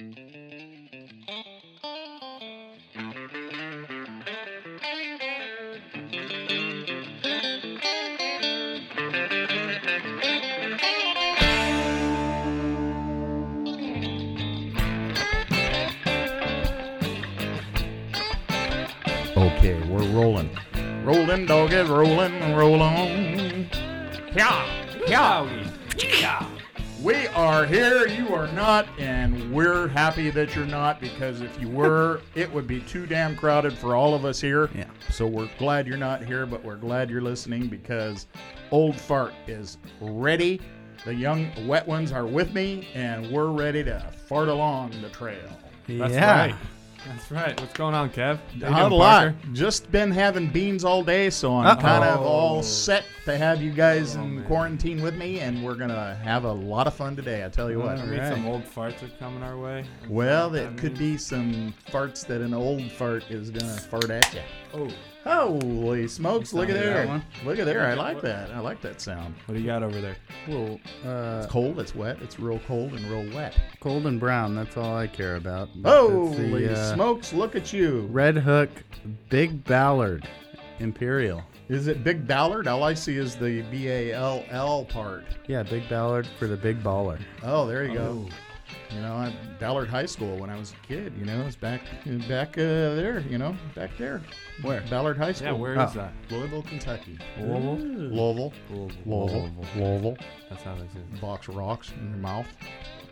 Okay, we're rolling. Rolling, dog is rolling, roll on. Yeah, yeah. Yeah. We are here, you are not, and we're happy that you're not because if you were, it would be too damn crowded for all of us here. Yeah. So we're glad you're not here, but we're glad you're listening because Old Fart is ready. The young wet ones are with me, and we're ready to fart along the trail. That's yeah. right. That's right. What's going on, Kev? How you Not a lot. Parker? Just been having beans all day, so I'm Uh-oh. kind of all set to have you guys Oh, in man. quarantine with me, and we're gonna have a lot of fun today. I tell you what. Maybe Alright. some old farts are coming our way. Well, it that could be some farts that an old fart is gonna fart at you. Oh, Holy smokes! Look at there! Look at there! I like that. I like that sound. what do you got over there? Well, uh, It's cold. It's wet. It's real cold and real wet. cold and brown. That's all I care about. But Holy the, uh, smokes! Look at you. Redhook Big Ballard Imperial. Is it Big Ballard? All I see is the B A L L part. Yeah, Big Ballard for the Big Baller. Oh, there you go. Oh. You know, at Ballard High School when I was a kid. You know, it's back back uh, there. You know, back there. Where? Ballard High School. Yeah, where is Oh. that? Louisville, Kentucky. Louisville? Louisville. Louisville. Louisville. Louisville. That's how they say it. Box of rocks in your mouth.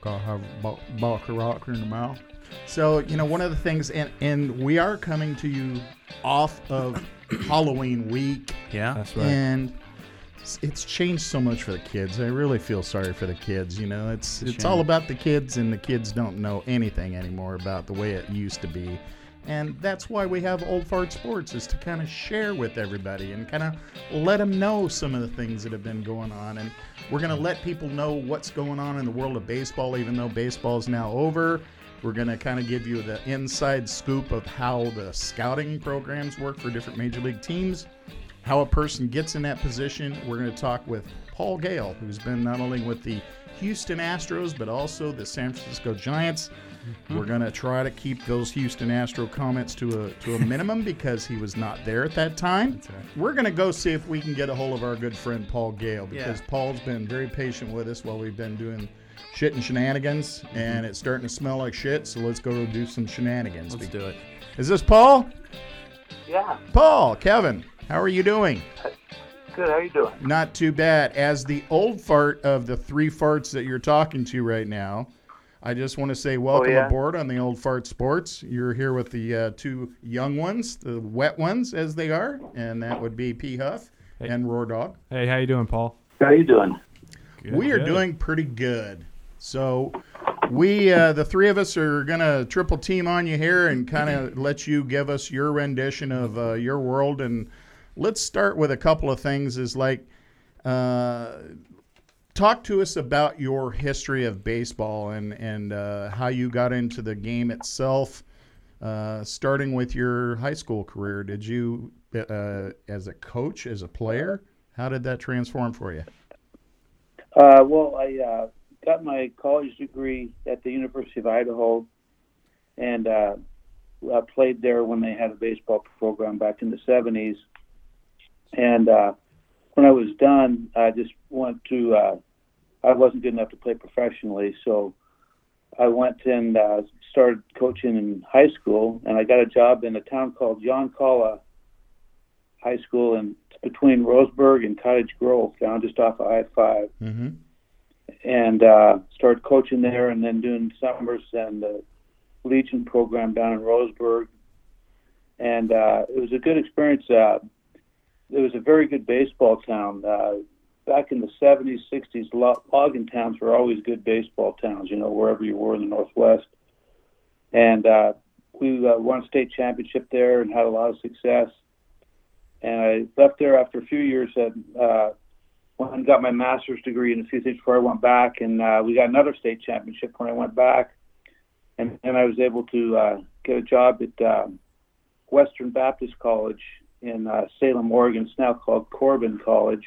Gotta have a bo- box of rocks in your mouth. So you know, one of the things, and and we are coming to you off of Halloween week, Yeah. That's right. and it's- changed so much for the kids. I really feel sorry for the kids. You know, it's It's it's all about the kids, and the kids don't know anything anymore about the way it used to be. And that's why we have Old Fart Sports is to kind of share with everybody and kind of let them know some of the things that have been going on. And we're going to let people know what's going on in the world of baseball, even though baseball's now over. We're going to kind of give you the inside scoop of how the scouting programs work for different major league teams how a person gets in that position. We're going to talk with Paul Gale, who's been not only with the Houston Astros, but also the San Francisco Giants. Mm-hmm. We're going to try to keep those Houston Astro comments to a to a minimum because he was not there at that time. That's right. We're going to go see if we can get a hold of our good friend Paul Gale because Yeah. Paul's been very patient with us while we've been doing shit and shenanigans, mm-hmm. and it's starting to smell like shit. So let's go do some shenanigans. Let's do it. Is this Paul? Yeah, Paul, Kevin, how are you doing? good. How you doing? Not too bad. As the old fart of the three farts that you're talking to right now, I just want to say welcome yeah? aboard on the Old Fart Sports. You're here with the uh, two young ones, the wet ones as they are, and that would be P Huff Hey. and Roar Dog. Hey, how you doing, Paul? How you doing? Good, we are good. doing pretty good. So we, uh, the three of us, are gonna triple team on you here and kind of let you give us your rendition of uh, your world. And let's start with a couple of things. Is like, uh, talk to us about your history of baseball and and uh, how you got into the game itself. Uh, starting with your high school career, did you, uh, as a coach, as a player, how did that transform for you? Uh, well, I uh, got my college degree at the University of Idaho, and I played there when they had a baseball program back in the '70s. And uh, when I was done, I just went to. Uh, I wasn't good enough to play professionally, so I went and uh, started coaching in high school, and I got a job in a town called Yoncalla High School, and between Roseburg and Cottage Grove, down just off of I-5 Mm-hmm. and uh, started coaching there and then doing summers and the Legion program down in Roseburg. And uh, it was a good experience. Uh, it was a very good baseball town. Uh, back in the 70s, 60s, logging towns were always good baseball towns, you know, wherever you were in the Northwest. And uh, we uh, won a state championship there and had a lot of success. And I left there after a few years and uh, went and got my master's degree in a few things before I went back, and uh, we got another state championship when I went back, and then I was able to uh, get a job at um, Western Baptist College in uh, Salem, Oregon. It's now called Corban College,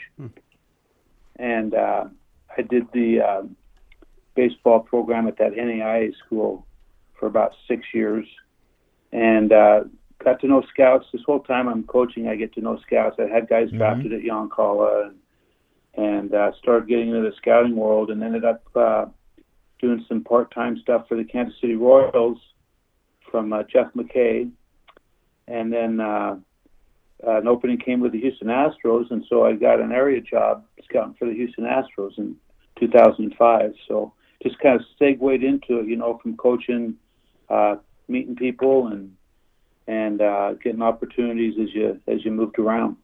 and uh, I did the uh, baseball program at that NAIA school for about six years, and uh, got to know scouts. This whole time I'm coaching, I get to know scouts. I had guys Mhm. drafted at Yoncalla and and uh, started getting into the scouting world, and ended up uh, doing some part-time stuff for the Kansas City Royals from uh, Jeff McKay, and then uh, uh, an opening came with the Houston Astros, and so I got an area job scouting for the Houston Astros in 2005. So just kind of segued into it, you know, from coaching, uh, meeting people, and and uh, getting opportunities as you as you moved around.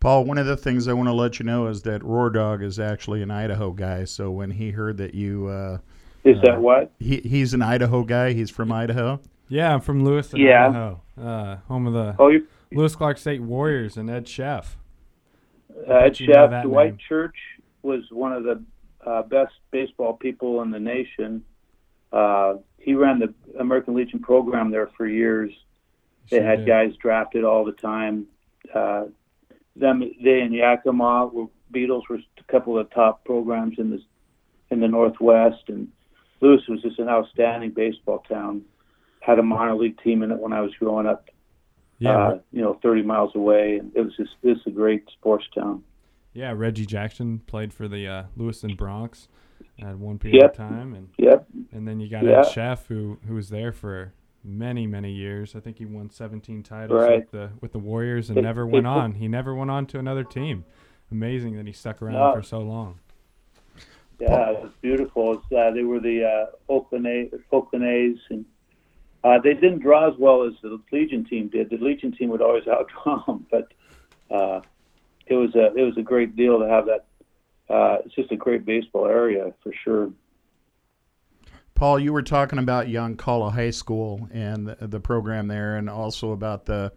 Paul, one of the things I want to let you know is that Roar Dog is actually an Idaho guy. So when he heard that you, uh, Is Uh, that what? he he's an Idaho guy. He's from Idaho. Yeah, I'm from Lewis, Yeah. Idaho, uh, home of the Oh, you Lewis Clark State Warriors and Ed Cheff. uh, Ed Cheff Dwight name. Church was one of the uh, best baseball people in the nation. Uh, he ran the American Legion program there for years. They Sure had did. guys drafted all the time. Uh, them, they and Yakima were Beetles were a couple of the top programs in the in the Northwest, and Lewis was just an outstanding baseball town. Had a minor league team in it when I was growing up. Yeah, Uh, you know, 30 miles away, and it was just this a great sports town. yeah. Reggie Jackson played for the uh, Lewiston Broncs at one period Yep. of time, and Yep. and then you got. Ed Cheff who who was there for many many years. I think he won 17 titles Right. with the with the Warriors and They- never went put- on. He never went on to another team. Amazing that he stuck around No. for so long. Yeah, it was beautiful. It's, uh, they were the uh, Oakland, A- Oakland A's, and uh, they didn't draw as well as the Legion team did. The Legion team would always outdraw them, but uh, it was a it was a great deal to have that. Uh, it's just a great baseball area for sure. Paul, you were talking about Yoncalla High School and the, the program there, and also about the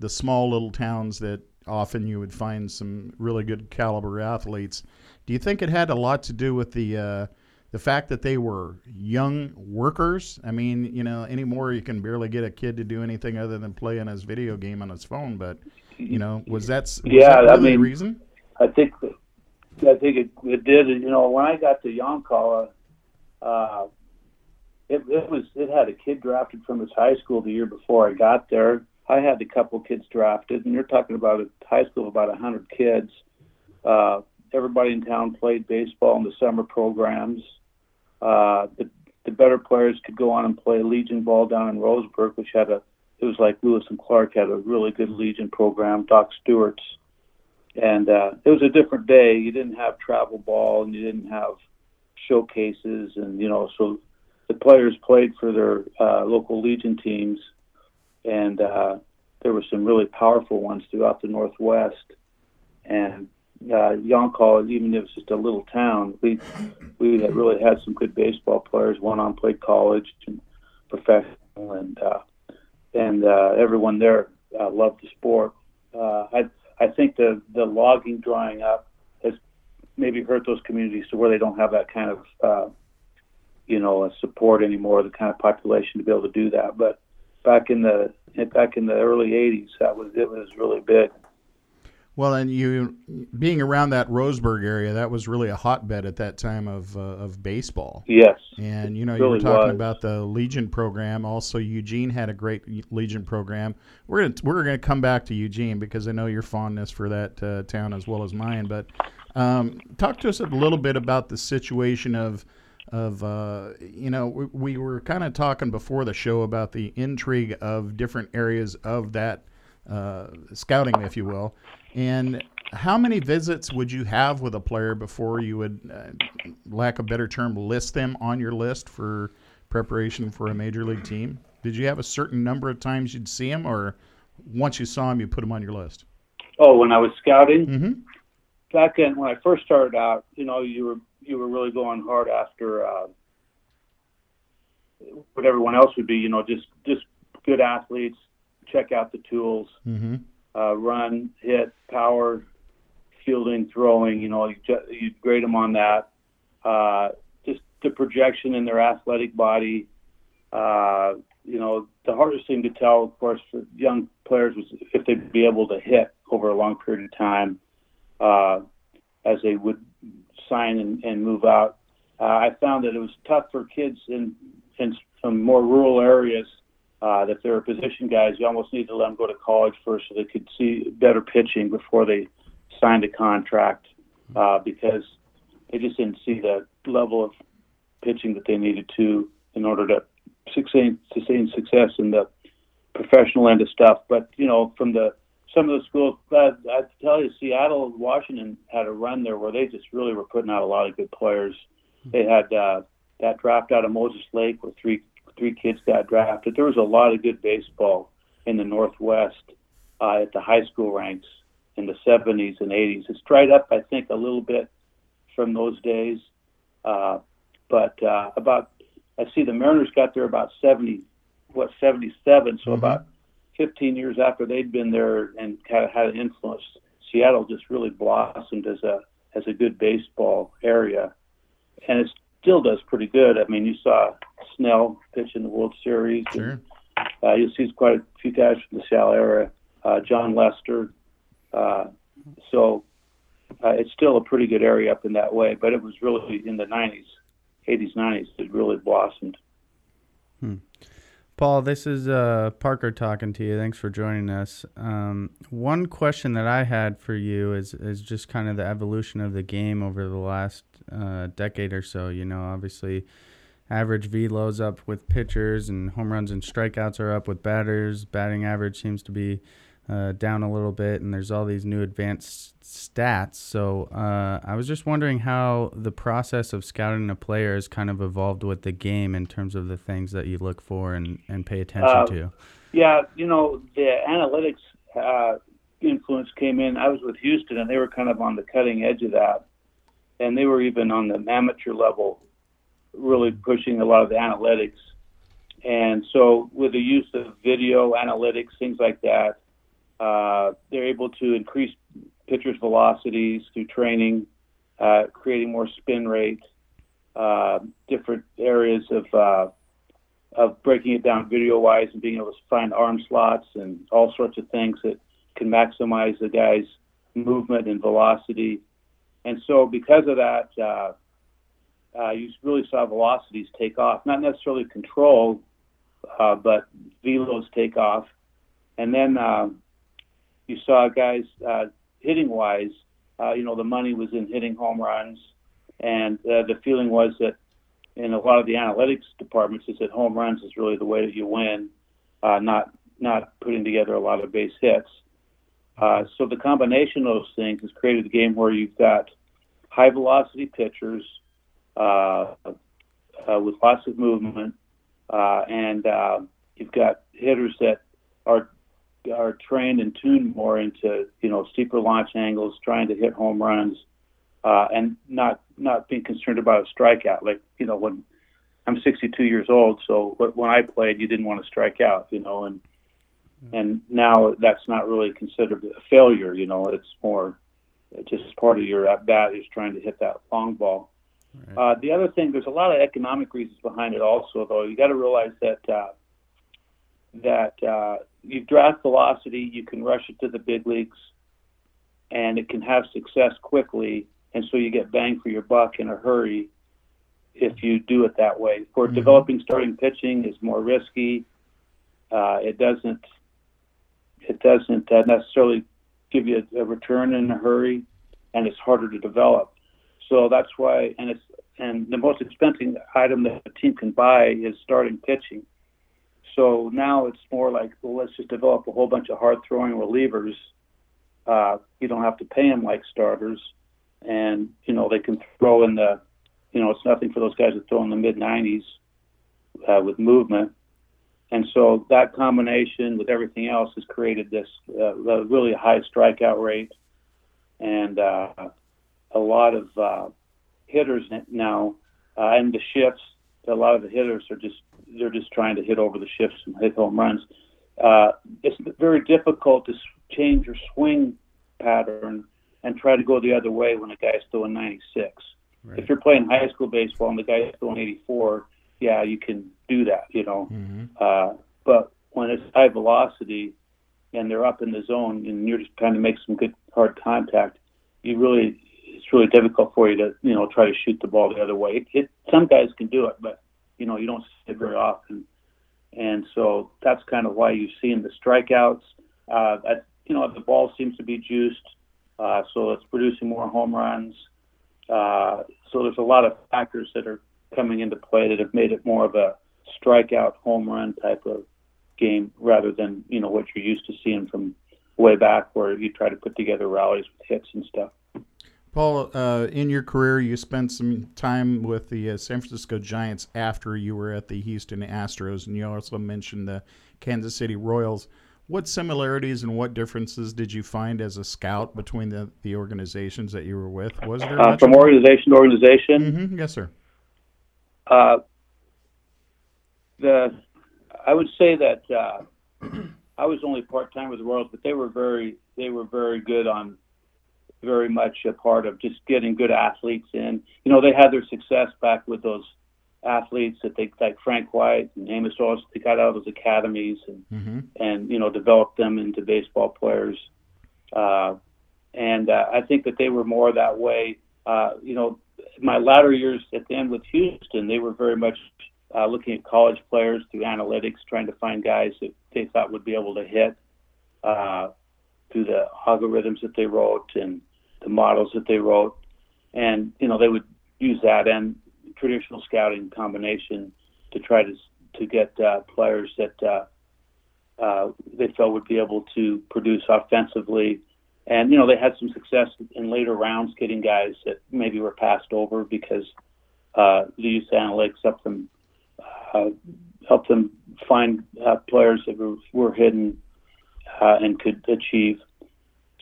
the small little towns that often you would find some really good caliber athletes. Do you think it had a lot to do with the uh, the fact that they were young workers? I mean, you know, anymore you can barely get a kid to do anything other than play on his video game on his phone. But you know, was that was Yeah, that I really the mean- reason? I think I think it, it did. You know, when I got to Yoncalla, uh, it, it was it had a kid drafted from his high school the year before I got there. I had a couple kids drafted, and you're talking about a high school of about a hundred kids. Uh, everybody in town played baseball in the summer programs. Uh, the the better players could go on and play Legion ball down in Roseburg, which had a it was like Lewis and Clark had a really good Legion program. Doc Stewart's and uh, it was a different day. You didn't have travel ball, and you didn't have showcases, and you know, so the players played for their uh, local Legion teams, and uh, there were some really powerful ones throughout the Northwest. And uh, Yoncall, even if it's just a little town, we we had really had some good baseball players. One on played college and professional, and uh, and uh, everyone there uh, loved the sport. Uh, I I think the the logging drying up has maybe hurt those communities to where they don't have that kind of uh, you know uh, support anymore, the kind of population to be able to do that. But back in the back in the early '80s, that was it was really big. Well, and you being around that Roseburg area, that was really a hotbed at that time of uh, of baseball. Yes, And you know, you were talking was. about the Legion program. Also, Eugene had a great Legion program. We're gonna we're gonna come back to Eugene because I know your fondness for that uh, town as well as mine. But um, talk to us a little bit about the situation of of uh, you know we, we were kind of talking before the show about the intrigue of different areas of that uh, scouting, if you will, and how many visits would you have with a player before you would, uh, lack a better term, list them on your list for preparation for a major league team? Did you have a certain number of times you'd see him, or once you saw him, you put him on your list? Oh, when I was scouting Mm-hmm. back in when I first started out, you know, you were you were really going hard after uh, what everyone else would be. You know, just just good athletes. Check out the tools. Mm-hmm. Uh, run, hit, power, fielding, throwing. You know, you, you grade them on that. Uh, just the projection in their athletic body. Uh, you know, the hardest thing to tell, of course, for young players was if they'd be able to hit over a long period of time uh, as they would sign and, and move out. Uh, I found that it was tough for kids in in some more rural areas, uh, that there are position guys, you almost need to let them go to college first so they could see better pitching before they signed a contract uh, because they just didn't see the level of pitching that they needed to in order to sustain, sustain success in the professional end of stuff. But you know, from the some of the schools, I, I tell you, Seattle, Washington had a run there where they just really were putting out a lot of good players. They had uh, that draft out of Moses Lake where three three kids got drafted. There was a lot of good baseball in the Northwest uh, at the high school ranks in the 70s and 80s. It's dried up, I think, a little bit from those days. Uh, but uh, about, I see the Mariners got there about 70, what, 77. So mm-hmm. about 15 years after they'd been there and kind of had an influence, Seattle just really blossomed as a as a good baseball area, and it still does pretty good. I mean, you saw Snell pitch in the World Series. Sure. And, uh, you'll see quite a few guys from the Seattle area. Uh, Jon Lester, uh, so uh, it's still a pretty good area up in that way, but it was really in the 90s, 80s, 90s, it really blossomed. Hmm. Paul, this is uh, Parker talking to you. Thanks for joining us. Um, one question that I had for you is is just kind of the evolution of the game over the last uh, decade or so. You know, obviously, average velo's up with pitchers, and home runs and strikeouts are up with batters. Batting average seems to be uh, down a little bit, and there's all these new advanced stats. So uh, I was just wondering how the process of scouting a player has kind of evolved with the game in terms of the things that you look for and, and pay attention uh, to. Yeah, you know, the analytics uh, influence came in. I was with Houston, and they were kind of on the cutting edge of that. And they were even on the amateur level, really pushing a lot of the analytics. And so, with the use of video analytics, things like that, uh, they're able to increase pitchers' velocities through training, uh, creating more spin rate, uh, different areas of uh, of breaking it down video-wise and being able to find arm slots and all sorts of things that can maximize the guy's movement and velocity. And so, because of that, uh, you really saw velocities take off. Not necessarily control, uh, but velos take off. And then uh, you saw guys uh, hitting wise, uh, you know, the money was in hitting home runs, and uh, the feeling was that in a lot of the analytics departments is that home runs is really the way that you win, uh, not not putting together a lot of base hits. Uh, so the combination of those things has created a game where you've got high velocity pitchers uh, uh, with lots of movement, uh, and uh, you've got hitters that are are trained and tuned more into you know steeper launch angles, trying to hit home runs, uh, and not not being concerned about a strikeout. Like you know when I'm 62 years old, so but when I played, you didn't want to strike out, you know, and and now that's not really considered a failure. You know, it's more just part of your at bat is trying to hit that long ball. Right. Uh, the other thing, there's a lot of economic reasons behind it. Also, though, you got to realize that uh, that uh, you draft velocity, you can rush it to the big leagues, and it can have success quickly, and so you get bang for your buck in a hurry if you do it that way. For mm-hmm. developing starting pitching is more risky. Uh, it doesn't it doesn't uh, necessarily give you a, a return in a hurry, and it's harder to develop. So that's why, and it's and the most expensive item that a team can buy is starting pitching. So now it's more like, well, let's just develop a whole bunch of hard throwing relievers. Uh, you don't have to pay them like starters, and you know they can throw in the, you know, it's nothing for those guys that throw in the mid 90s uh, with movement. And so that combination with everything else has created this uh, really high strikeout rate and uh, a lot of uh, hitters now. Uh, and the shifts, a lot of the hitters are just they're just trying to hit over the shifts and hit home runs. Uh, it's very difficult to change your swing pattern and try to go the other way when a guy's throwing 96. Right. If you're playing high school baseball and the guy's throwing 84, yeah, you can do that, you know. Mm-hmm. Uh, but when it's high velocity and they're up in the zone and you're just trying to make some good hard contact, you really really difficult for you to you know try to shoot the ball the other way. It, it, some guys can do it, but you know you don't see it very often, and so that's kind of why you've seen the strikeouts. Uh, that, you know the ball seems to be juiced, uh, so it's producing more home runs. Uh, so there's a lot of factors that are coming into play that have made it more of a strikeout home run type of game rather than you know what you're used to seeing from way back where you try to put together rallies with hits and stuff. Paul, uh, in your career, you spent some time with the uh, San Francisco Giants after you were at the Houston Astros, and you also mentioned the Kansas City Royals. What similarities and what differences did you find as a scout between the, the organizations that you were with? Was there uh, from organization to organization? Mm-hmm. Yes, sir. Uh, the I would say that uh, I was only part time with the Royals, but they were very they were very good on very much a part of just getting good athletes in. You know, they had their success back with those athletes that they like Frank White and Amos Otis. They got out of those academies and Mm-hmm. and you know developed them into baseball players. Uh, and uh, I think that they were more that way. Uh, you know, my latter years at the end with Houston, they were very much uh, looking at college players through analytics, trying to find guys that they thought would be able to hit uh, through the algorithms that they wrote and the models that they wrote. And you know, they would use that and traditional scouting combination to try to to get uh, players that uh, uh, they felt would be able to produce offensively. And you know they had some success in later rounds getting guys that maybe were passed over because uh, the use analytics helped them uh, helped them find uh, players that were, were hidden uh, and could achieve.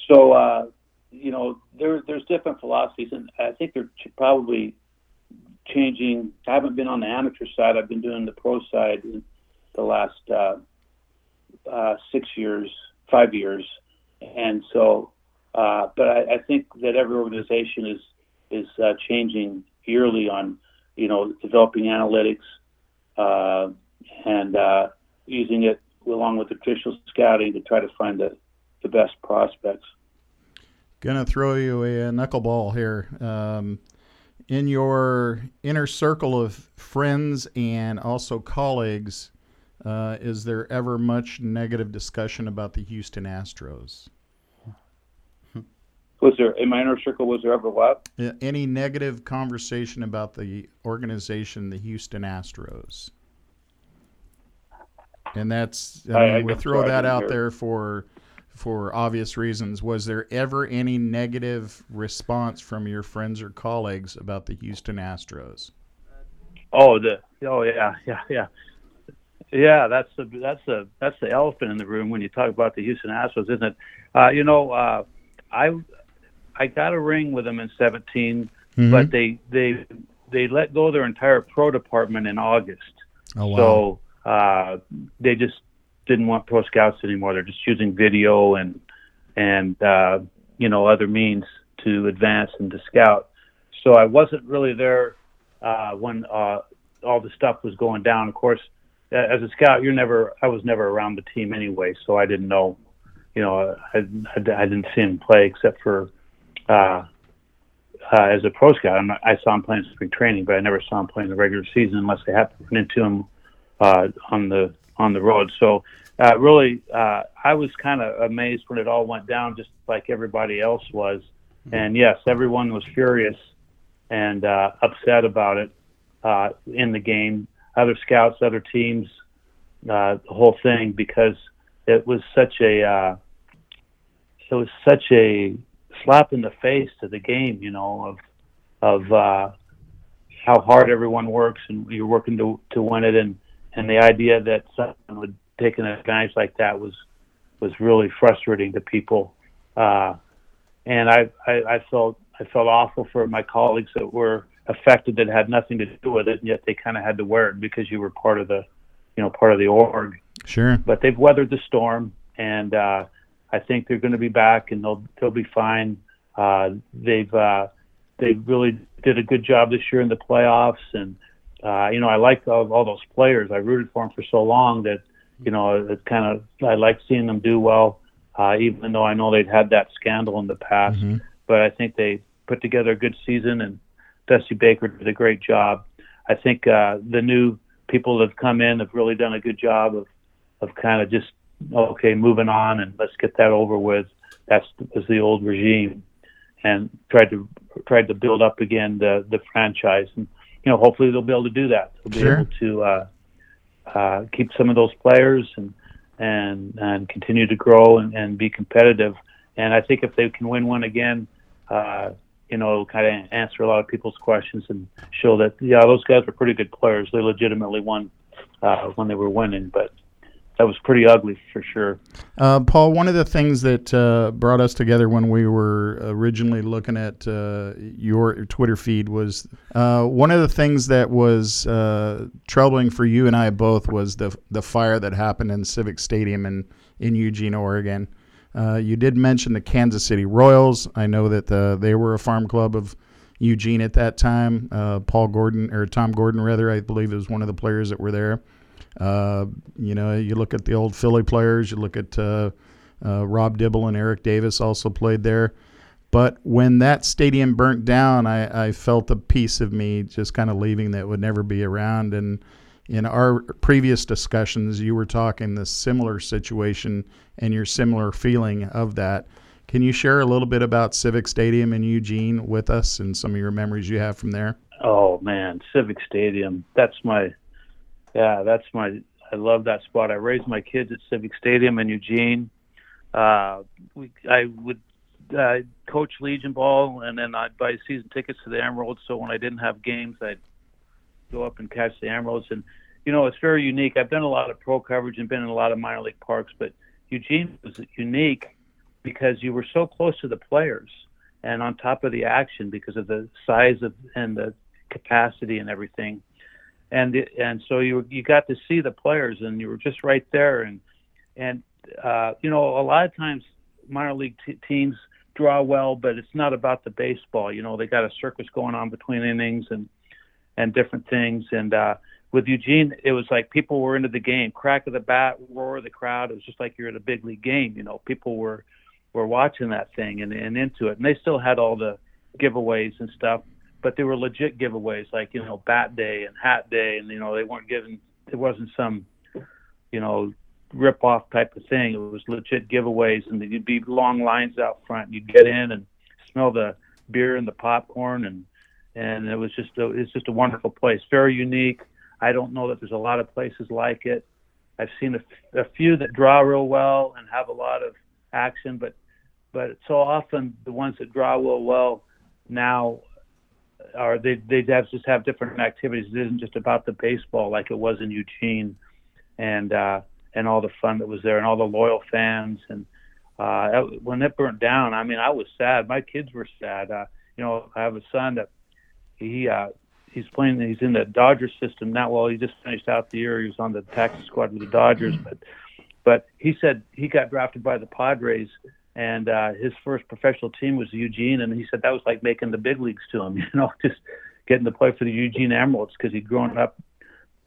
So uh, you know there there's different philosophies, and I think they're ch- probably changing. I haven't been on the amateur side. I've been doing the pro side in the last uh, uh, six years, five years, and so. Uh, but I, I think that every organization is is uh, changing yearly on, you know, developing analytics uh, and uh, using it along with the traditional scouting to try to find the, the best prospects. Gonna throw you a, knuckleball here. Um, in your inner circle of friends and also colleagues, uh, is there ever much negative discussion about the Houston Astros? Was there in my inner circle? Was there ever what? Any negative conversation about the organization, the Houston Astros? And that's I, mean, I we guess throw that out hear. there for for obvious reasons. Was there ever any negative response from your friends or colleagues about the Houston Astros? Oh, the oh yeah yeah yeah yeah. That's the that's the that's the elephant in the room when you talk about the Houston Astros, isn't it? Uh, you know, uh, I I got a ring with them in 17, Mm-hmm. but they they they let go their entire pro department in August. oh wow, So uh, they just didn't want pro scouts anymore. They're just using video and and uh, you know other means to advance and to scout. So I wasn't really there uh, when uh, all the stuff was going down. Of course, as a scout, you're never. I was never around the team anyway, so I didn't know. You know, I, I, I didn't see him play except for uh, uh, as a pro scout. Not, I saw him playing spring training, but I never saw him play in the regular season unless I happened to run into him uh, on the on the road. So uh, really, uh, I was kind of amazed when it all went down, just like everybody else was. And yes, everyone was furious and uh, upset about it uh, in the game. Other scouts, other teams, uh, the whole thing, because it was such a uh, it was such a slap in the face to the game, you know, of of uh, how hard everyone works and you're working to to win it, and and the idea that someone would take an advantage like that was was really frustrating to people. Uh, and I, I I felt I felt awful for my colleagues that were affected that had nothing to do with it, and yet they kind of had to wear it because you were part of the, you know, part of the org sure. but they've weathered the storm, and uh, I think they're going to be back, and they'll they'll be fine. Uh, they've uh, they really did a good job this year in the playoffs, and uh, you know I like all, all those players. I rooted for them for so long that you know it kind of I like seeing them do well, uh, even though I know they'd had that scandal in the past. Mhm. But I think they put together a good season, and Dusty Baker did a great job. I think uh, the new people that have come in have really done a good job of of kind of just okay, moving on and let's get that over with. That's was the old regime, and tried to tried to build up again the the franchise, and you know hopefully they'll be able to do that. They'll be Sure. able to uh, uh, keep some of those players and and and continue to grow and, and be competitive. And I think if they can win one again, uh, you know, it'll kind of answer a lot of people's questions and show that yeah, those guys were pretty good players. They legitimately won uh, when they were winning, but that was pretty ugly for sure. Uh, Paul, one of the things that uh, brought us together when we were originally looking at uh, your Twitter feed was uh, one of the things that was uh, troubling for you and I both was the the fire that happened in Civic Stadium in in Eugene, Oregon. Uh, you did mention the Kansas City Royals. I know that uh, they were a farm club of Eugene at that time. Paul Gordon or Tom Gordon, rather, I believe, was one of the players that were there. Uh, you know, you look at the old Philly players. You look at uh, uh, Rob Dibble and Eric Davis also played there. But when that stadium burnt down, I, I felt a piece of me just kind of leaving that would never be around. And in our previous discussions, you were talking this similar situation and your similar feeling of that. Can you share a little bit about Civic Stadium in Eugene with us and some of your memories you have from there? Oh man, Civic Stadium. That's my, yeah, that's my. I love that spot. I raised my kids at Civic Stadium in Eugene. Uh, we, I would uh, coach Legion ball, and then I'd buy season tickets to the Emeralds. So when I didn't have games, I'd go up and catch the Emeralds. And you know, it's very unique. I've done a lot of pro coverage and been in a lot of minor league parks, but Eugene was unique because you were so close to the players and on top of the action because of the size of and the capacity and everything. And and so you you got to see the players and you were just right there and and uh, you know a lot of times minor league t- teams draw well, but it's not about the baseball. You know they got a circus going on between innings and and different things. And uh, with Eugene, it was like people were into the game, crack of the bat, roar of the crowd. It was just like you're at a big league game. You know people were were watching that thing and, and into it. And they still had all the giveaways and stuff, but they were legit giveaways, like you know bat day and hat day, and you know they weren't giving. It wasn't some, you know, rip off type of thing. It was legit giveaways, and you'd be long lines out front. You'd get in and smell the beer and the popcorn, and and it was just a, it's just a wonderful place, very unique. I don't know that there's a lot of places like it. I've seen a, a few that draw real well and have a lot of action, but but so often the ones that draw real well now are they they have just have different activities. It isn't just about the baseball like it was in Eugene, and uh, and all the fun that was there, and all the loyal fans. And uh, when it burnt down, I mean, I was sad. My kids were sad. Uh, you know, I have a son that he uh, he's playing. He's in the Dodgers system now. Well, he just finished out the year. He was on the taxi squad with the Dodgers, but but he said he got drafted by the Padres and uh, his first professional team was Eugene, and he said that was like making the big leagues to him, you know, just getting to play for the Eugene Emeralds because he'd grown up,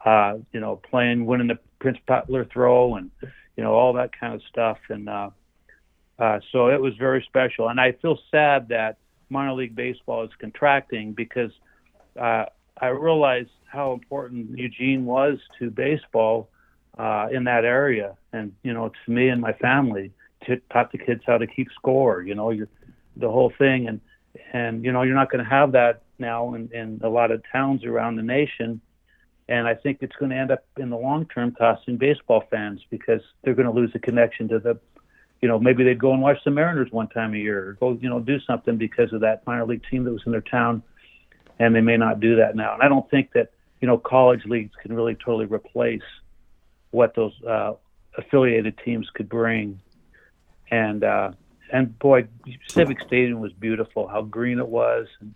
uh, you know, playing, winning the Prince Butler throw, and you know all that kind of stuff, and uh, uh, so it was very special. And I feel sad that minor league baseball is contracting because uh, I realized how important Eugene was to baseball uh, in that area, and you know, to me and my family t- taught the kids how to keep score. You know, you're, the whole thing, and and you know you're not going to have that now in, in a lot of towns around the nation. And I think it's going to end up in the long term costing baseball fans because they're going to lose the connection to the, you know, maybe they'd go and watch the Mariners one time a year, or go, you know, do something because of that minor league team that was in their town, and they may not do that now. And I don't think that you know college leagues can really totally replace what those uh, affiliated teams could bring and uh, and boy, Civic Stadium was beautiful. How green it was, and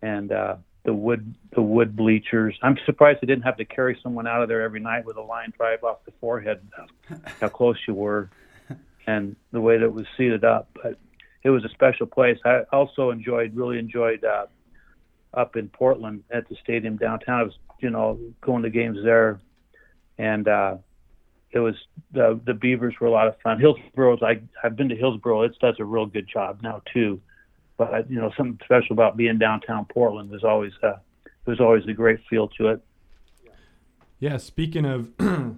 and uh, the wood the wood bleachers. I'm surprised they didn't have to carry someone out of there every night with a line drive off the forehead. How close you were, and the way that it was seated up. But it was a special place. I also enjoyed really enjoyed uh, up in Portland at the stadium downtown. I was you know going to games there, and. uh it was the the Beavers were a lot of fun. Hillsboro's I I've been to Hillsboro. It does a real good job now too. But you know something special about being downtown Portland. There's always uh, there's always a great feel to it. Yeah, speaking of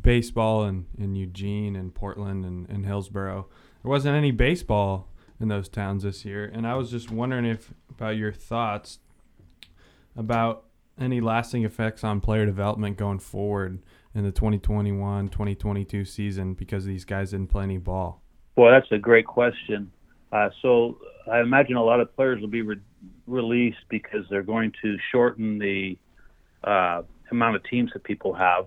baseball and in Eugene and Portland and, and Hillsboro, there wasn't any baseball in those towns this year. And I was just wondering if about your thoughts about any lasting effects on player development going forward in the 2021 2022 season because these guys didn't play any ball. Well, that's a great question. Uh, so I imagine a lot of players will be re- released because they're going to shorten the uh, amount of teams that people have.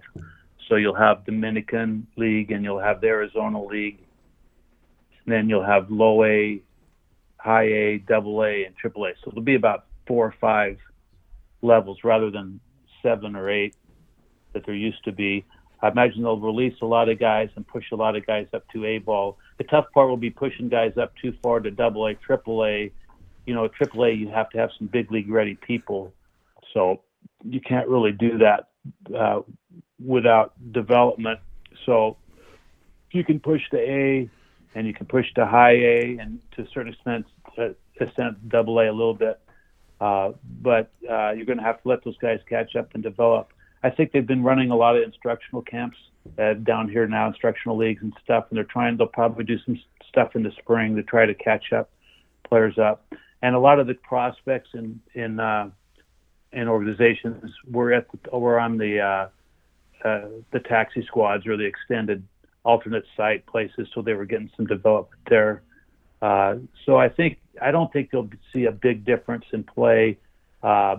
So you'll have Dominican League and you'll have the Arizona League. And then you'll have low A, high A, double A, and triple A. So it'll be about four or five levels rather than seven or eight that there used to be. I imagine they'll release a lot of guys and push a lot of guys up to A ball. The tough part will be pushing guys up too far to double A, triple A. You know, triple A, you have to have some big league ready people. So you can't really do that uh, without development. So you can push to A and you can push to high A and to a certain extent, uh, extent double A a little bit. Uh, but uh, you're going to have to let those guys catch up and develop. I think they've been running a lot of instructional camps uh, down here now, instructional leagues and stuff, and they're trying. They'll probably do some stuff in the spring to try to catch up players up. And a lot of the prospects in in uh, in organizations were at the, were on the uh, uh, the taxi squads or the extended alternate site places, so they were getting some development there. Uh, so I think I don't think you'll see a big difference in play, uh,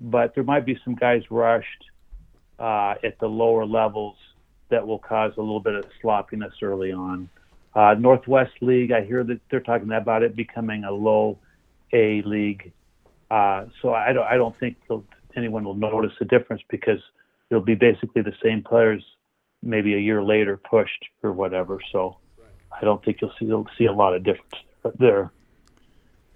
but there might be some guys rushed uh, at the lower levels that will cause a little bit of sloppiness early on. Uh, Northwest League, I hear that they're talking about it becoming a low A league. Uh, so I don't, I don't think anyone will notice a difference because it'll be basically the same players maybe a year later pushed or whatever. So I don't think you'll see, you'll see a lot of difference there.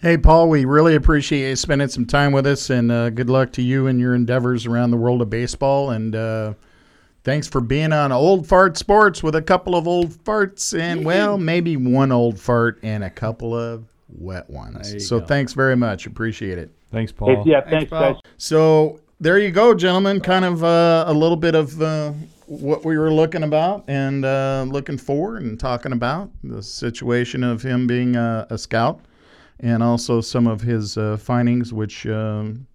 Hey, Paul, we really appreciate you spending some time with us, and uh, good luck to you and your endeavors around the world of baseball. And uh, thanks for being on Old Fart Sports with a couple of old farts, and well, maybe one old fart and a couple of wet ones. So go. thanks very much. Appreciate it. Thanks, Paul. Hey, yeah, thanks, Paul. guys. So there you go, gentlemen. Kind of uh, a little bit of uh, what we were looking about and uh, looking for and talking about the situation of him being a, a scout and also some of his uh, findings, which, um,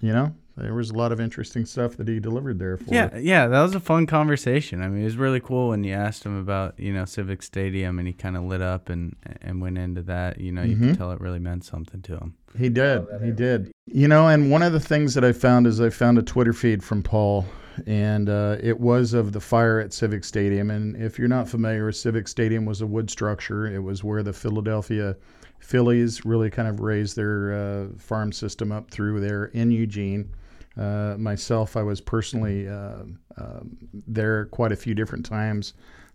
you know, there was a lot of interesting stuff that he delivered there for. Yeah, yeah, that was a fun conversation. I mean, it was really cool when you asked him about you know Civic Stadium, and he kind of lit up and and went into that. You know, you Mhm. could tell it really meant something to him. He did. He did. You know, and one of the things that I found is I found a Twitter feed from Paul, and uh, it was of the fire at Civic Stadium. And if you're not familiar, Civic Stadium was a wood structure. It was where the Philadelphia Phillies really kind of raised their uh, farm system up through there in Eugene. Uh, myself, I was personally uh, um there quite a few different times.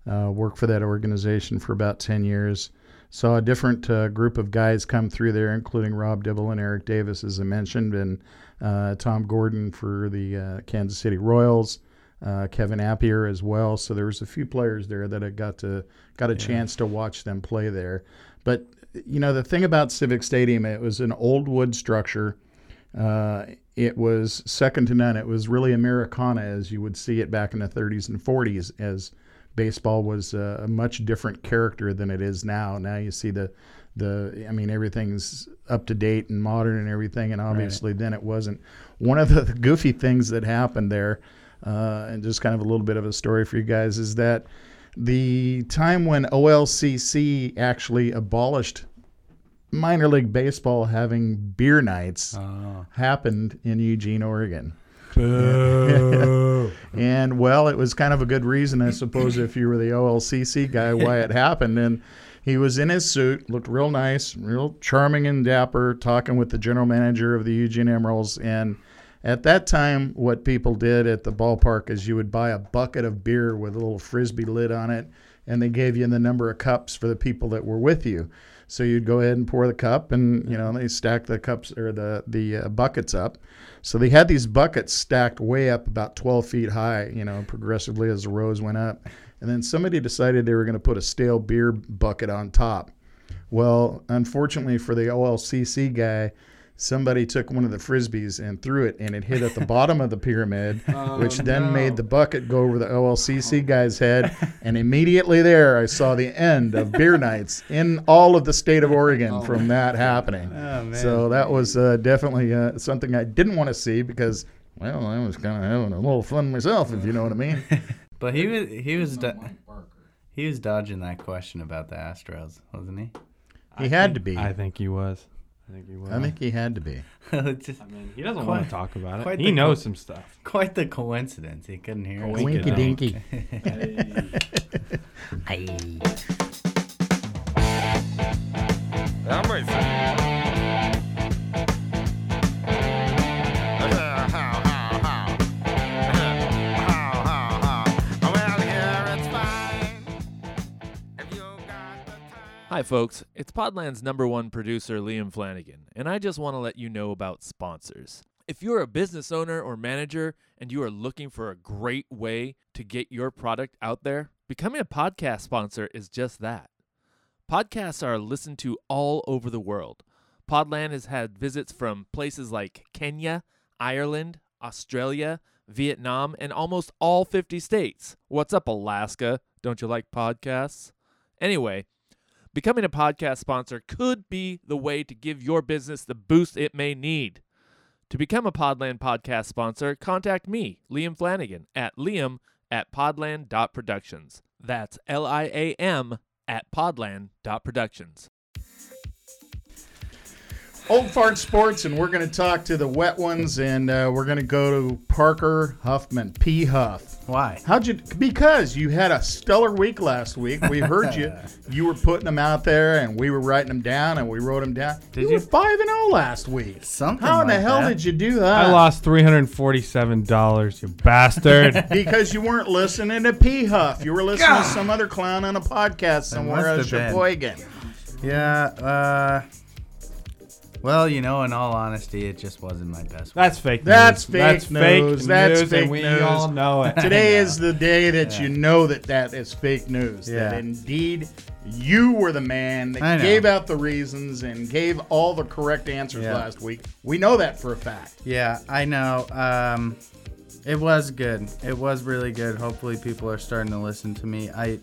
Uh, worked for that organization for about 10 years. Saw a different uh, group of guys come through there, including Rob Dibble and Eric Davis, as I mentioned, and uh, Tom Gordon for the uh, Kansas City Royals, uh, Kevin Appier as well. So there was a few players there that I got to got a chance to watch them play there. But you know the thing about Civic Stadium, it was an old wood structure. Uh, it was second to none. It was really Americana as you would see it back in the 30s and 40s, as baseball was uh, a much different character than it is now. Now you see the the I mean everything's up to date and modern and everything, and obviously then it wasn't. One of the goofy things that happened there, uh, and just kind of a little bit of a story for you guys, is that the time when OLCC actually abolished minor league baseball having beer nights Oh, happened in Eugene, Oregon. And well, it was kind of a good reason, I suppose, if you were the OLCC guy, why it happened. And he was in his suit, looked real nice, real charming and dapper, talking with the general manager of the Eugene Emeralds. And at that time, what people did at the ballpark is you would buy a bucket of beer with a little frisbee lid on it, and they gave you the number of cups for the people that were with you. So you'd go ahead and pour the cup, and you know they stack the cups or the the uh, buckets up. So they had these buckets stacked way up about 12 feet high, you know, progressively as the rows went up. And then somebody decided they were going to put a stale beer bucket on top. Well, unfortunately for the OLCC guy, somebody took one of the frisbees and threw it, and it hit at the bottom of the pyramid, which then made the bucket go over the OLCC guy's head. And immediately there, I saw the end of beer nights in all of the state of Oregon from that happening. Oh, man. So that was uh, definitely uh, something I didn't want to see because, well, I was kind of having a little fun myself, if you know what I mean. But he was he was do- he was dodging that question about the Astros, wasn't he? He had to be. I think he was. I think he was. I think he had to be. Just I mean, he doesn't Quite- want to talk about it. quite He the knows co- some stuff. quite the coincidence. He couldn't hear us. Winky Winky dinky. dinky. Hi, folks. It's Podland's number one producer, Liam Flanagan, and I just want to let you know about sponsors. If you're a business owner or manager and you are looking for a great way to get your product out there, becoming a podcast sponsor is just that. Podcasts are listened to all over the world. Podland has had visits from places like Kenya, Ireland, Australia, Vietnam, and almost all 50 states. What's up, Alaska? Don't you like podcasts? Anyway, Becoming a podcast sponsor could be the way to give your business the boost it may need. To become a Podland podcast sponsor, contact me, Liam Flanagan, at liam at podland.productions. That's L I A M at podland.productions. Olde Fart Sports, and we're going to talk to the wet ones, and uh, we're going to go to Parker Huffman, P. Huff. Why? How'd you? Because you had a stellar week last week. We heard you. You were putting them out there, and we were writing them down, and we wrote them down. Did you? you? were five and zero last week. Something How in the hell that. did you do that? I lost three hundred forty-seven dollars. You bastard. because you weren't listening to P. Huff. You were listening to some other clown on a podcast somewhere out of must have been. Sheboygan. Yeah. Uh. Well, you know, in all honesty, it just wasn't my best. That's fake. That's news. fake That's news. fake That's news, fake and we news. all know it. Today know. is the day that you know that that is fake news. That indeed you were the man that gave out the reasons and gave all the correct answers Yeah. last week. We know that for a fact. Yeah, I know. Um, it was good. It was really good. Hopefully, people are starting to listen to me. I,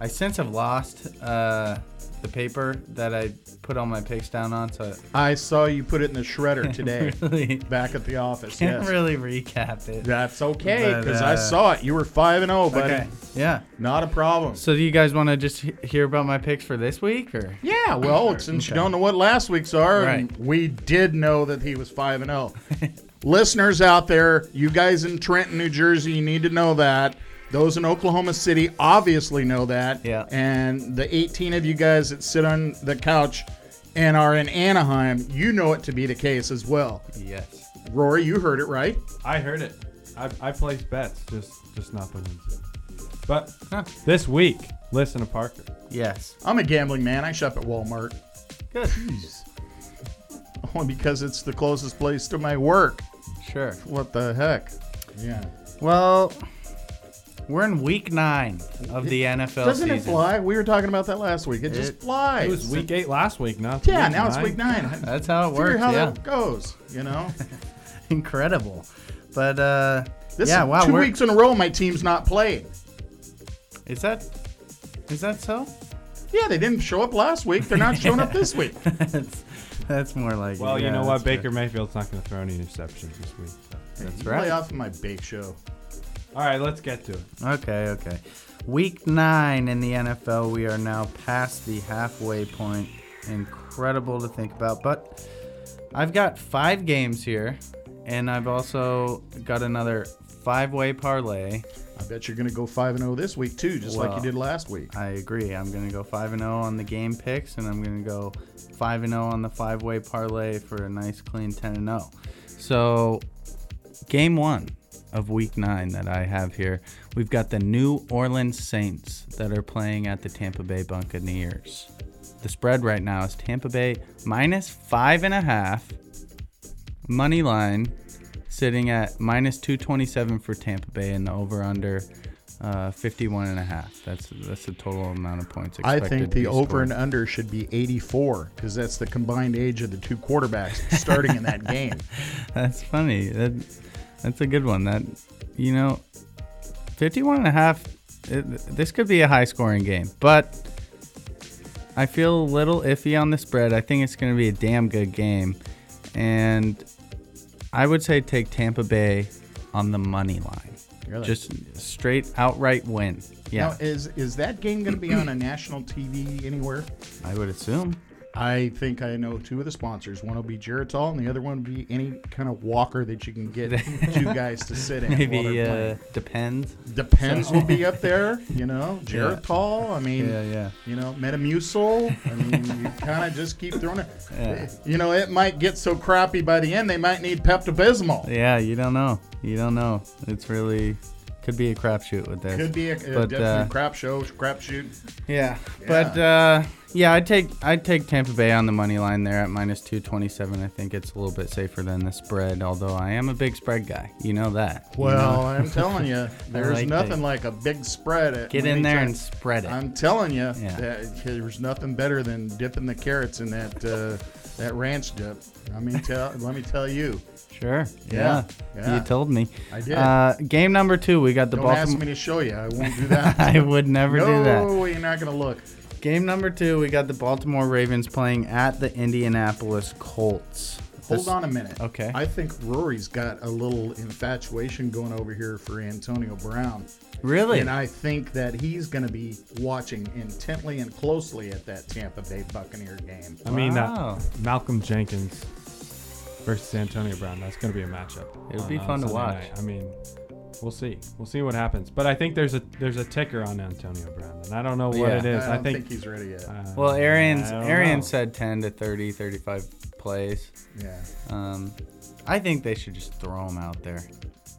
I since have lost uh, the paper that I put all my picks down on, so I saw you put it in the shredder today really back at the office. can't Yes. really recap it. That's okay because I uh, saw it. You were 5 and 0, buddy. Okay. Yeah. Not a problem. So, do you guys want to just he- hear about my picks for this week, or? Yeah, well, since you don't know what last week's are, Right. we did know that he was 5 and 0. Listeners out there, you guys in Trenton, New Jersey, you need to know that. Those in Oklahoma City obviously know that. Yeah. And the 18 of you guys that sit on the couch and are in Anaheim, you know it to be the case as well. Yes. Rory, you heard it right. I heard it. I, I place bets, just just not the ones. But this week, listen to Parker. Yes. I'm a gambling man. I shop at Walmart. Good. Only because it's the closest place to my work. Sure. What the heck? Yeah. Well, we're in week nine of the NFL season. Doesn't season. it fly? We were talking about that last week. It, just It- flies. It was week eight last week. Now Yeah, week now it's week nine. That's how it Figure works. how yeah. that goes. You know, Incredible. But uh, this yeah, is wow. 2 we're- weeks in a row my team's not played. Is that is that so? Yeah, they didn't show up last week. They're not showing up this week. that's, that's more like. it. Well, you Yeah, know what? that's true. Baker Mayfield's not going to throw any interceptions this week. So. That's You right. Lay off of my bake show. All right, let's get to it. Okay, okay. Week nine in the NFL. We are now past the halfway point. Incredible to think about, but I've got five games here, and I've also got another five-way parlay. I bet you're going to go 5 and 0 this week too, just like you did last week. I agree. I'm gonna go five and zero on the game picks, and I'm gonna go five and zero on the five-way parlay for a nice clean ten and zero. So, game one of week nine that I have here, we've got the New Orleans Saints that are playing at the Tampa Bay Buccaneers. The spread right now is Tampa Bay minus five and a half. Money line sitting at minus 227 for Tampa Bay and the over under uh, 51 and a half. That's that's the total amount of points I think the over scored. and under should be 84 because that's the combined age of the two quarterbacks starting in that game. That's funny. That that's a good one. That you know, 51 and a half. It, this could be a high scoring game, but I feel a little iffy on the spread. I think it's going to be a damn good game, and I would say take Tampa Bay on the money line. Really? Just straight outright win. Yeah, Now, is is that game going to be on a national TV anywhere? I would assume. I think I know two of the sponsors. One will be Geritol, and the other one will be any kind of walker that you can get two guys to sit in. Maybe uh, depends. Depends will be up there. You know, Geritol. I mean, Yeah, yeah. you know, Metamucil. I mean, you kind of just keep throwing it. Yeah. You know, it might get so crappy by the end they might need Pepto Bismol. Yeah, you don't know. You don't know. It's really could be a crapshoot with this. Could be a, But, uh, crap show, crap shoot. Yeah, but uh, yeah, I'd take I'd take Tampa Bay on the money line there at minus two twenty seven. I think it's a little bit safer than the spread. Although I am a big spread guy, you know that. you Well, know? I'm telling you, there's like nothing that. like a big spread. At get in there times. and spread it. I'm telling you, Yeah. that there's nothing better than dipping the carrots in that uh, that ranch dip. I mean, tell, let me tell you, sure. Yeah, Yeah. You told me. I did. Uh, game number two, we got the don't ask me to show you. I won't do that. I would never no, do that. No, you're not gonna look. Game number two, we got the Baltimore Ravens playing at the Indianapolis Colts. Hold This- on a minute. Okay. I think Rory's got a little infatuation going over here for Antonio Brown. Really? And I think that he's going to be watching intently and closely at that Tampa Bay Buccaneer game. I mean, Wow. uh, Malcolm Jenkins versus Antonio Brown. That's going to be a matchup. It'll on, be uh, fun to Sunday watch. night. I mean, we'll see. We'll see what happens. But I think there's a there's a ticker on Antonio Brown, and I don't know what Yeah. it is. I I don't think. think, he's ready yet. uh, Well, Arians I don't Arians know. said 10 to 30, 35 plays. yeah. Um, I think they should just throw him out there.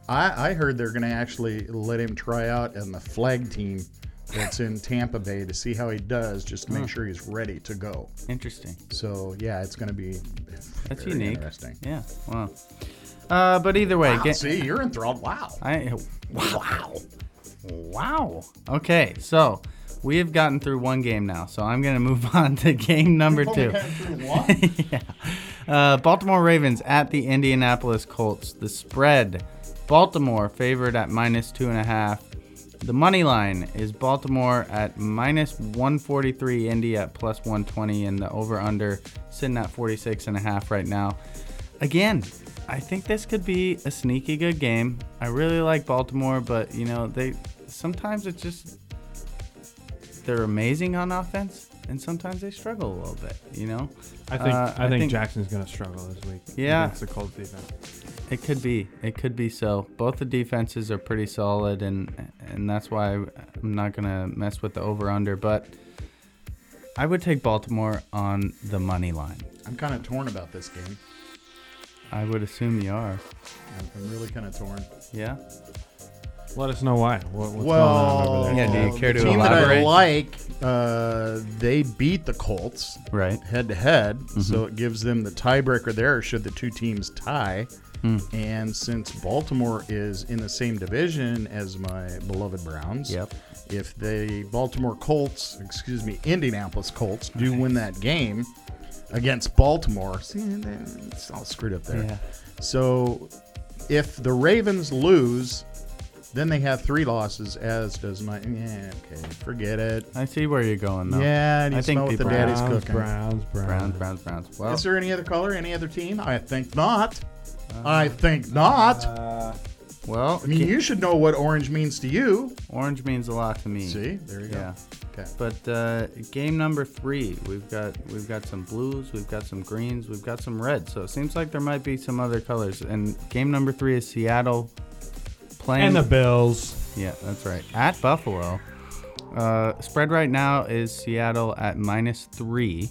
I, I heard they're going to actually let him try out on the flag team that's in Tampa Bay to see how he does, just to make Huh. sure he's ready to go. Interesting. So yeah, it's going to be That's very unique. Interesting. Yeah. Wow. Uh, but either way, Wow, ga- see, you're enthralled. Wow. I wow. Wow. Okay, so we have gotten through one game now, so I'm gonna move on to game number two. yeah. Uh, Baltimore Ravens at the Indianapolis Colts. The spread, Baltimore favored at minus two and a half. The money line is Baltimore at minus 143, Indy at plus 120, and the over under sitting at 46 and a half right now. Again, I think this could be a sneaky good game. I really like Baltimore, but you know they sometimes it's just they're amazing on offense, and sometimes they struggle a little bit. You know, I think Uh, I, I think, think- Jackson's going to struggle this week. Yeah. against the Colts defense. It could be. It could be so. Both the defenses are pretty solid, and and that's why I'm not gonna mess with the over under. But I would take Baltimore on the money line. I'm kind of torn about this game. I would assume you are. I'm, I'm really kind of torn. Yeah. Let us know why. What, what's well, going on over there? Yeah, do you care the to team that I elaborate? like, uh, they beat the Colts Right. head to head, so it gives them the tiebreaker there. Should the two teams tie, Hmm. and since Baltimore is in the same division as my beloved Browns, Yep. if the Baltimore Colts, excuse me, Indianapolis Colts do win that game against Baltimore, see, it's all screwed up there. Yeah. So if the Ravens lose, then they have three losses, as does my. Yeah, okay, forget it. I see where you're going though. Yeah, and I you think what the people- daddy's Browns, cooking. Browns, Browns, Browns, Browns, Browns. Well, Is there any other color, any other team? I think not. I think not. Uh, well. I mean, you should know what orange means to you. orange means a lot to me. See, there you go. Yeah. Okay. But uh, game number three, we've got we've got some blues, we've got some greens, we've got some reds. So it seems like there might be some other colors. And game number three is Seattle playing. and the Bills. yeah, that's right. At Buffalo, uh, spread right now is Seattle at minus three.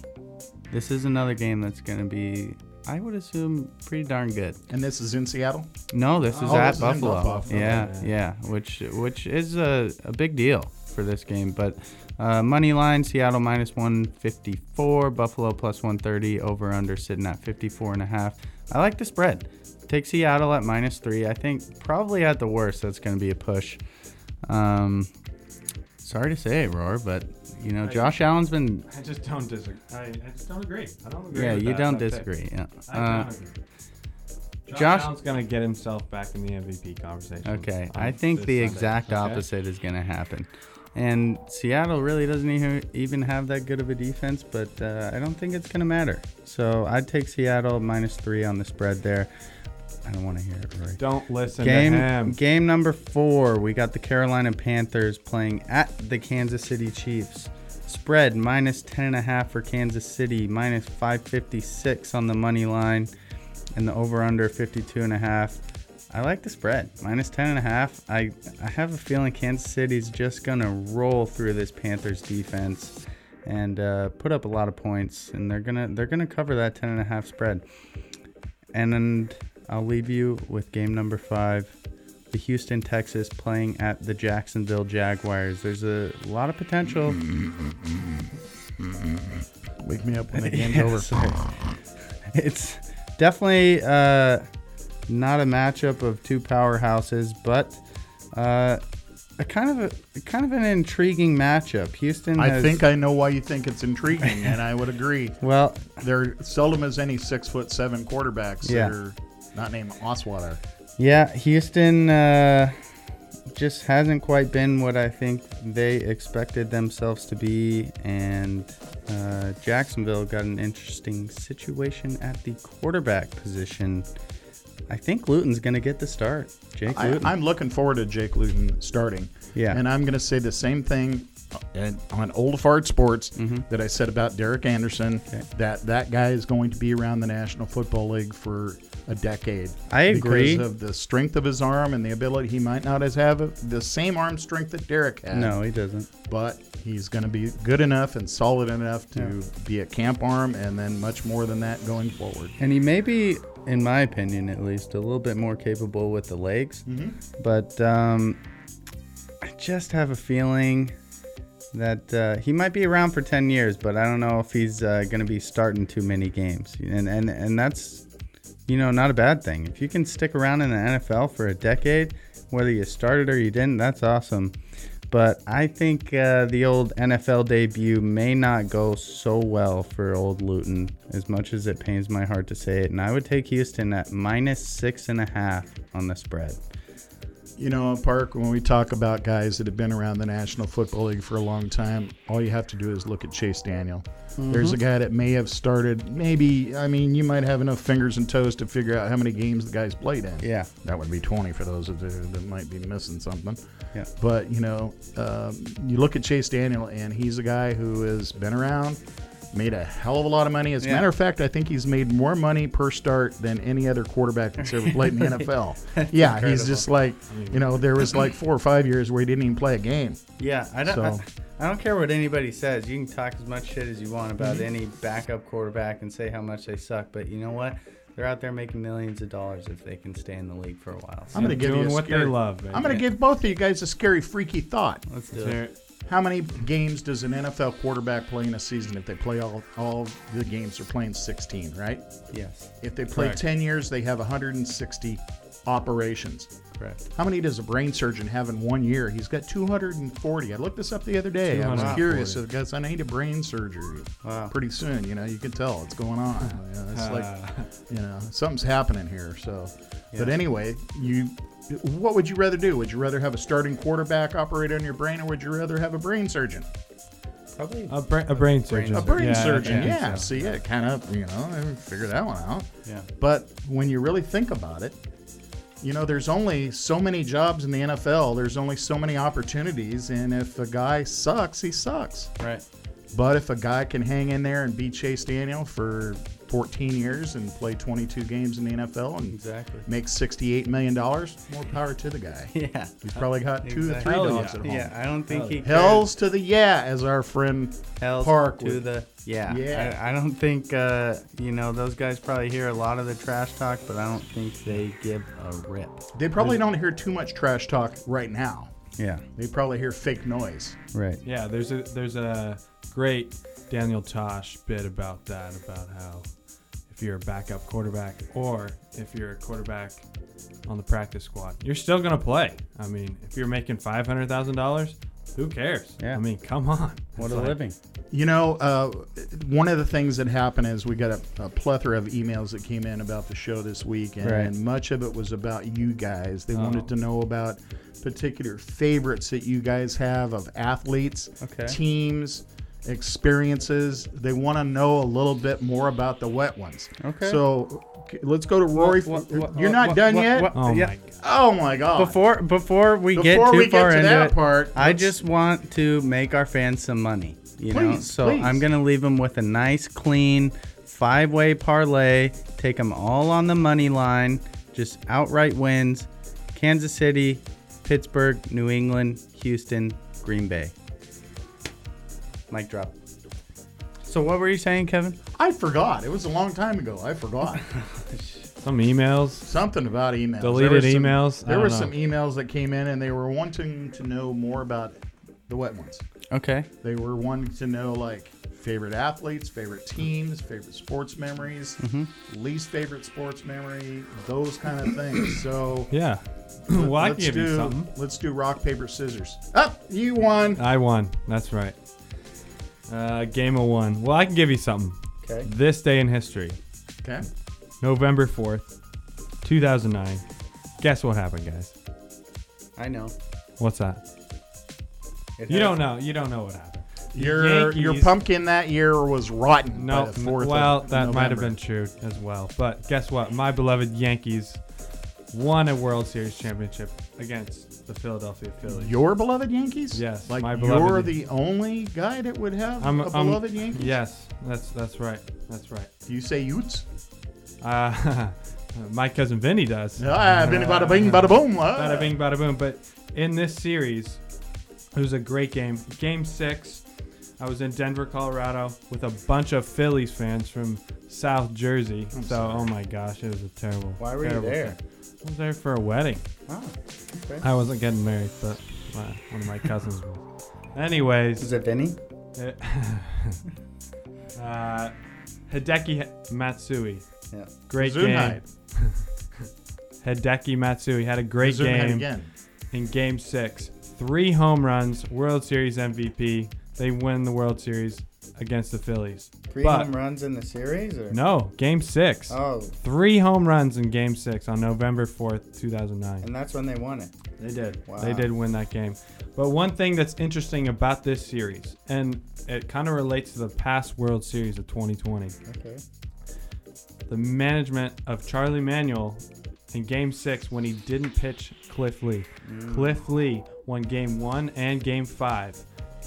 This is another game that's going to be, I would assume, pretty darn good. And this is in Seattle. No, this is Oh, at this is Buffalo. Buffalo. Yeah, Yeah. yeah, which which is a, a big deal for this game. But uh, money line Seattle minus 154, Buffalo plus 130, over under sitting at 54 and a half. I like the spread. Take Seattle at minus three. I think probably at the worst that's going to be a push. Um, sorry to say it, Roar, but you know Josh Allen's been. I just don't disagree. I, I just don't agree. I don't agree. Yeah, with you that. don't disagree. Yeah. I Uh, don't agree. Josh, Josh- Allen's gonna get himself back in the MVP conversation. Okay, I think the Sunday, exact okay? opposite is going to happen. And Seattle really doesn't even even have that good of a defense, but uh, I don't think it's going to matter. So I'd take Seattle minus three on the spread there. I don't want to hear it, Roy. Don't listen Game to him. game number four, we got the Carolina Panthers playing at the Kansas City Chiefs. Spread minus ten and a half for Kansas City, minus five fifty six on the money line, and the over under 52 and a half. I like the spread minus ten and a half. I I have a feeling Kansas City's just gonna roll through this Panthers defense and uh, put up a lot of points, and they're gonna they're gonna cover that ten and a half spread. And then I'll leave you with game number five. The Houston Texans playing at the Jacksonville Jaguars. There's a lot of potential. Wake me up when the game's Yeah, over. sorry. It's definitely uh, not a matchup of two powerhouses, but uh, a kind of a kind of an intriguing matchup. Houston. I has, think I know why you think it's intriguing, and I would agree. well, There seldom is any six foot seven quarterbacks Yeah. that are not named Osweiler. Yeah, Houston uh, just hasn't quite been what I think they expected themselves to be, and uh, Jacksonville got an interesting situation at the quarterback position. I think Luton's going to get the start. Jake I, Luton. I'm looking forward to Jake Luton starting. Yeah. And I'm going to say the same thing on Olde Fart Sports that I said about Derek Anderson. Mm-hmm. Okay. That that guy is going to be around the National Football League for a decade. I agree. Because of the strength of his arm and the ability, he might not as have the same arm strength that Derek has. no, he doesn't. but he's going to be good enough and solid enough to be a camp arm, and then much more than that going forward. And he may be, in my opinion at least, a little bit more capable with the legs. But um, I just have a feeling that uh, he might be around for 10 years, but I don't know if he's uh, going to be starting too many games. And, and, and that's, you know, not a bad thing. If you can stick around in the NFL for a decade, whether you started or you didn't, that's awesome. But I think uh, the old NFL debut may not go so well for old Luton, as much as it pains my heart to say it. And I would take Houston at minus six and a half on the spread. You know, Park, when we talk about guys that have been around the National Football League for a long time, all you have to do is look at Chase Daniel. There's a guy that may have started, maybe, I mean, you might have enough fingers and toes to figure out how many games the guy's played in. Yeah. That would be 20 for those of you that might be missing something. Yeah. But, you know, um, you look at Chase Daniel, and he's a guy who has been around, made a hell of a lot of money. As a Yeah. matter of fact, I think he's made more money per start than any other quarterback that's ever played in the NFL. yeah, he's just like, you know, there was like four or five years where he didn't even play a game. Yeah, I don't. So- I, I don't care what anybody says. You can talk as much shit as you want about mm-hmm. any backup quarterback and say how much they suck, but you know what? They're out there making millions of dollars if they can stay in the league for a while. So I'm going to give doing you a what scary, they love. Baby. I'm going to give both of you guys a scary, freaky thought. let's do There- it. How many games does an NFL quarterback play in a season if they play all, all the games? They're playing 16, right? Yes, If they play Correct. 10 years, they have 160 operations. correct. How many does a brain surgeon have in one year? He's got 240. I looked this up the other day. I was curious because I need a brain surgery Wow. pretty soon. You know, you can tell what's going on. You know, it's like, you know, something's happening here. So, but anyway, you, what would you rather do? Would you rather have a starting quarterback operate on your brain, or would you rather have a brain surgeon? Probably. a, bra- a brain surgeon. A brain Yeah, I surgeon, think yeah. so. See, it kind of, you know, I figure that one out. Yeah. But when you really think about it, you know, there's only so many jobs in the NFL. There's only so many opportunities, and if a guy sucks, he sucks. Right. But if a guy can hang in there and beat Chase Daniel for 14 years and play 22 games in the NFL and Exactly. make 68 million dollars, more power to the guy. Yeah. He's probably got two or three Hell dogs yeah. at home. Yeah, I don't think he cares. Hells to the yeah, as our friend Hells Park to would- the yeah. Yeah. I, I don't think uh, you know those guys probably hear a lot of the trash talk, but I don't think they give a rip. They probably don't hear too much trash talk right now. Yeah. They probably hear fake noise. Right. Yeah, there's a there's a great Daniel Tosh bit about that about how if if you're a backup quarterback or if you're a quarterback on the practice squad. You're still going to play. I mean, if you're making $500,000, who cares? Yeah. I mean, come on. What It's a like- living. You know, uh, one of the things that happened is we got a, a plethora of emails that came in about the show this week, and Right. much of it was about you guys. They Oh. wanted to know about particular favorites that you guys have of athletes, Okay. teams, experiences. They want to know a little bit more about the wet ones. Okay. So let's go to Rory. What- what- You're not what- done what- yet. what- Oh, Yeah. my God. Oh my God! Before before we get too we get far to into that it, part, I just want to make our fans some money. You know, Please, so please. I'm gonna leave them with a nice, clean five-way parlay. Take them all on the money line. Just outright wins. Kansas City, Pittsburgh, New England, Houston, Green Bay. Mic drop. So what were you saying, Kevin? I forgot. It was a long time ago. I forgot Some emails. something about emails. Deleted There was some- emails? There were know. some emails that came in, and they were wanting to know more about the wet ones. Okay. They were wanting to know like favorite athletes, favorite teams, favorite sports memories, Mm-hmm. least favorite sports memory, those kind of things. So Yeah. well, I can let's give do you something. let's do rock paper scissors. Up, you won. I won. That's right. Uh, game of one. Well, I can give you something. Okay. This day in history, Okay. November 4th, 2009. Guess what happened, guys? I know. What's that? It You has- don't know. You don't know what happened. Your your Yankees- pumpkin that year was rotten. No, by the 4th well, that might have November. been true as well. But guess what? My beloved Yankees won a World Series championship against the Philadelphia Phillies. Your beloved Yankees? Yes, Like my you're beloved- the only guy that would have I'm- a I'm- beloved Yankees? Yes, that's that's right. That's right. Do you say Utes? Uh, my cousin Vinny does. Ah, bing, bada bing, bada boom. ah. Bada bing, bada boom. But in this series, it was a great game. Game six, I was in Denver, Colorado, with a bunch of Phillies fans from South Jersey. I'm so, sorry. oh my gosh, it was a terrible. Why were you there? thing. I was there for a wedding. Oh, okay. I wasn't getting married, but my, one of my cousins was. Anyways, Is it Vinny? it- uh, Hideki Matsui, Yeah. great game. Gesundheit. Hideki Matsui had a great Gesundheit game. again. in game six. Three home runs, World Series MVP. They win the World Series against the Phillies. Three But- home runs in the series, or No, game six. Oh, Three home runs in game six on November 4th, 2009. and that's when they won it. They did. Wow. They did win that game. But one thing that's interesting about this series, and it kind of relates to the past World Series of 2020, Okay. the management of Charlie Manuel in game six when he didn't pitch Cliff Lee. Mm. Cliff Lee won game one and game five.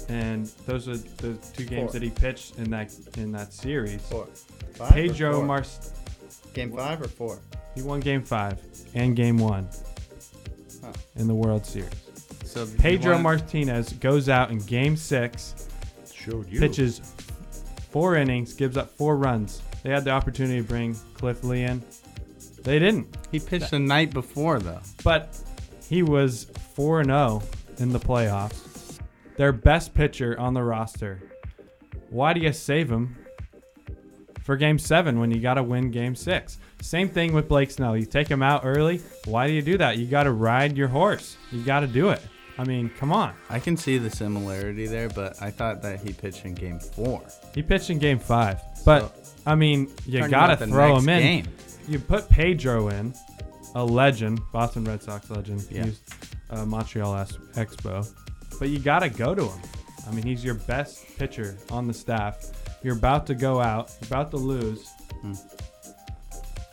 And those are the two games Four. that he pitched in that in that series. Four. Five or Pedro four? Mar Game five or four? he won game five and game one Huh. in the World Series. So he Pedro won- Martinez goes out in game six, Showed you. pitches four innings, gives up four runs. They had the opportunity to bring Cliff Lee in. They didn't. He pitched the night before though. But he was 4 0 in the playoffs. Their best pitcher on the roster. Why do you save him for game seven when you got to win game six? Same thing with Blake Snell. You take him out early. Why do you do that? You got to ride your horse. You got to do it. I mean, come on. I can see the similarity there, but I thought that he pitched in game four. He pitched in game five. But, I mean, you got to throw him in. Game. You put Pedro in, a legend, Boston Red Sox legend. Yeah. He's uh, Montreal Expo. But you got to go to him. I mean, he's your best pitcher on the staff. You're about to go out, you're about to lose. Hmm.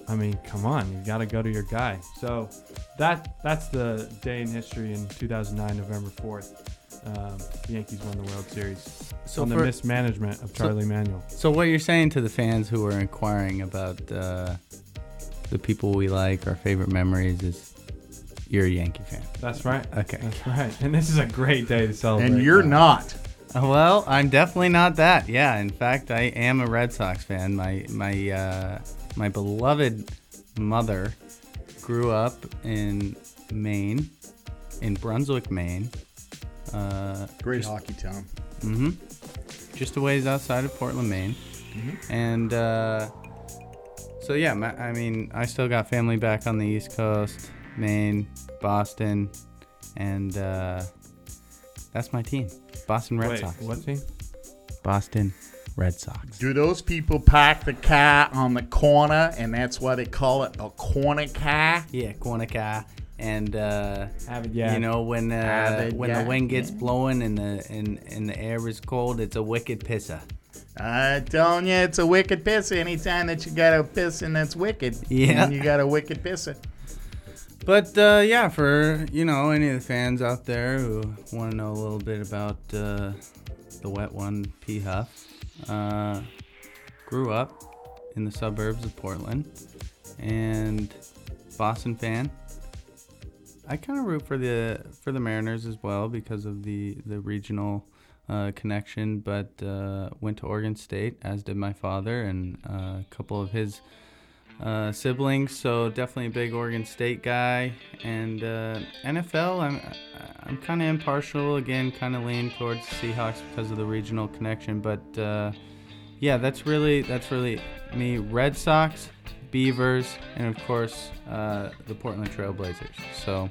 I mean, come on, you got to go to your guy. So that that's the day in history in 2009, November 4th. Um, the Yankees won the World Series So on the for- mismanagement of Charlie Manuel. So what you're saying to the fans who are inquiring about uh, the people we like, our favorite memories, is you're a Yankee fan. That's right. Okay. That's right. And this is a great day to celebrate. and you're that. not. Uh, Well, I'm definitely not that. Yeah, in fact, I am a Red Sox fan. My my uh, my beloved mother grew up in Maine, in Brunswick, Maine. Uh, Great hockey town. Mm-hmm. Just a ways outside of Portland, Maine. Mhm. And uh, so yeah, ma- I mean, I still got family back on the East Coast, Maine, Boston, and uh, that's my team, Boston Red Wait, Sox. what team? Boston Red Sox. Do those people park the car on the corner, and that's why they call it a corner car? Yeah, corner car. And uh, Yeah. you know when uh, Avid when guy. the wind gets Yeah. blowing and the and, and the air is cold, it's a wicked pisser. I'm telling you, it's a wicked pisser. Anytime that you got a pissing that's wicked, Yeah. and you got a wicked pisser. But uh, yeah, for you know any of the fans out there who want to know a little bit about uh, the wet one, P Huff, uh, grew up in the suburbs of Portland, and Boston fan. I kind of root for the for the Mariners as well because of the the regional uh, connection. But uh, went to Oregon State, as did my father and uh, a couple of his uh, siblings. So definitely a big Oregon State guy. And uh, NFL, I'm I'm kind of impartial again, kind of lean towards Seahawks because of the regional connection. But uh, yeah, that's really that's really me. Red Sox, Beavers, and of course uh, the Portland Trailblazers. So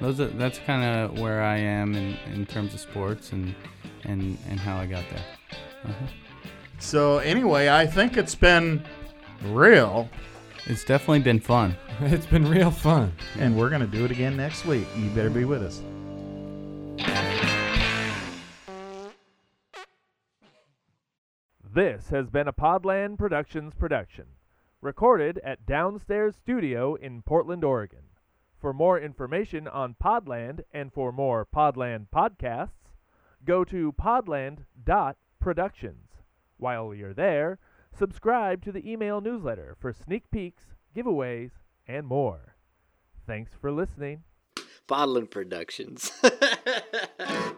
those are, that's kind of where I am in, in terms of sports and and and how I got there. Uh-huh. So anyway, I think it's been real, It's definitely been fun. It's been real fun. and we're gonna do it again next week. You better be with us. This has been a Podland Productions production, recorded at Downstairs Studio in Portland, Oregon. For more information on Podland and for more Podland podcasts, go to podland.productions. While you're there, subscribe to the email newsletter for sneak peeks, giveaways, and more. Thanks for listening. Podland Productions.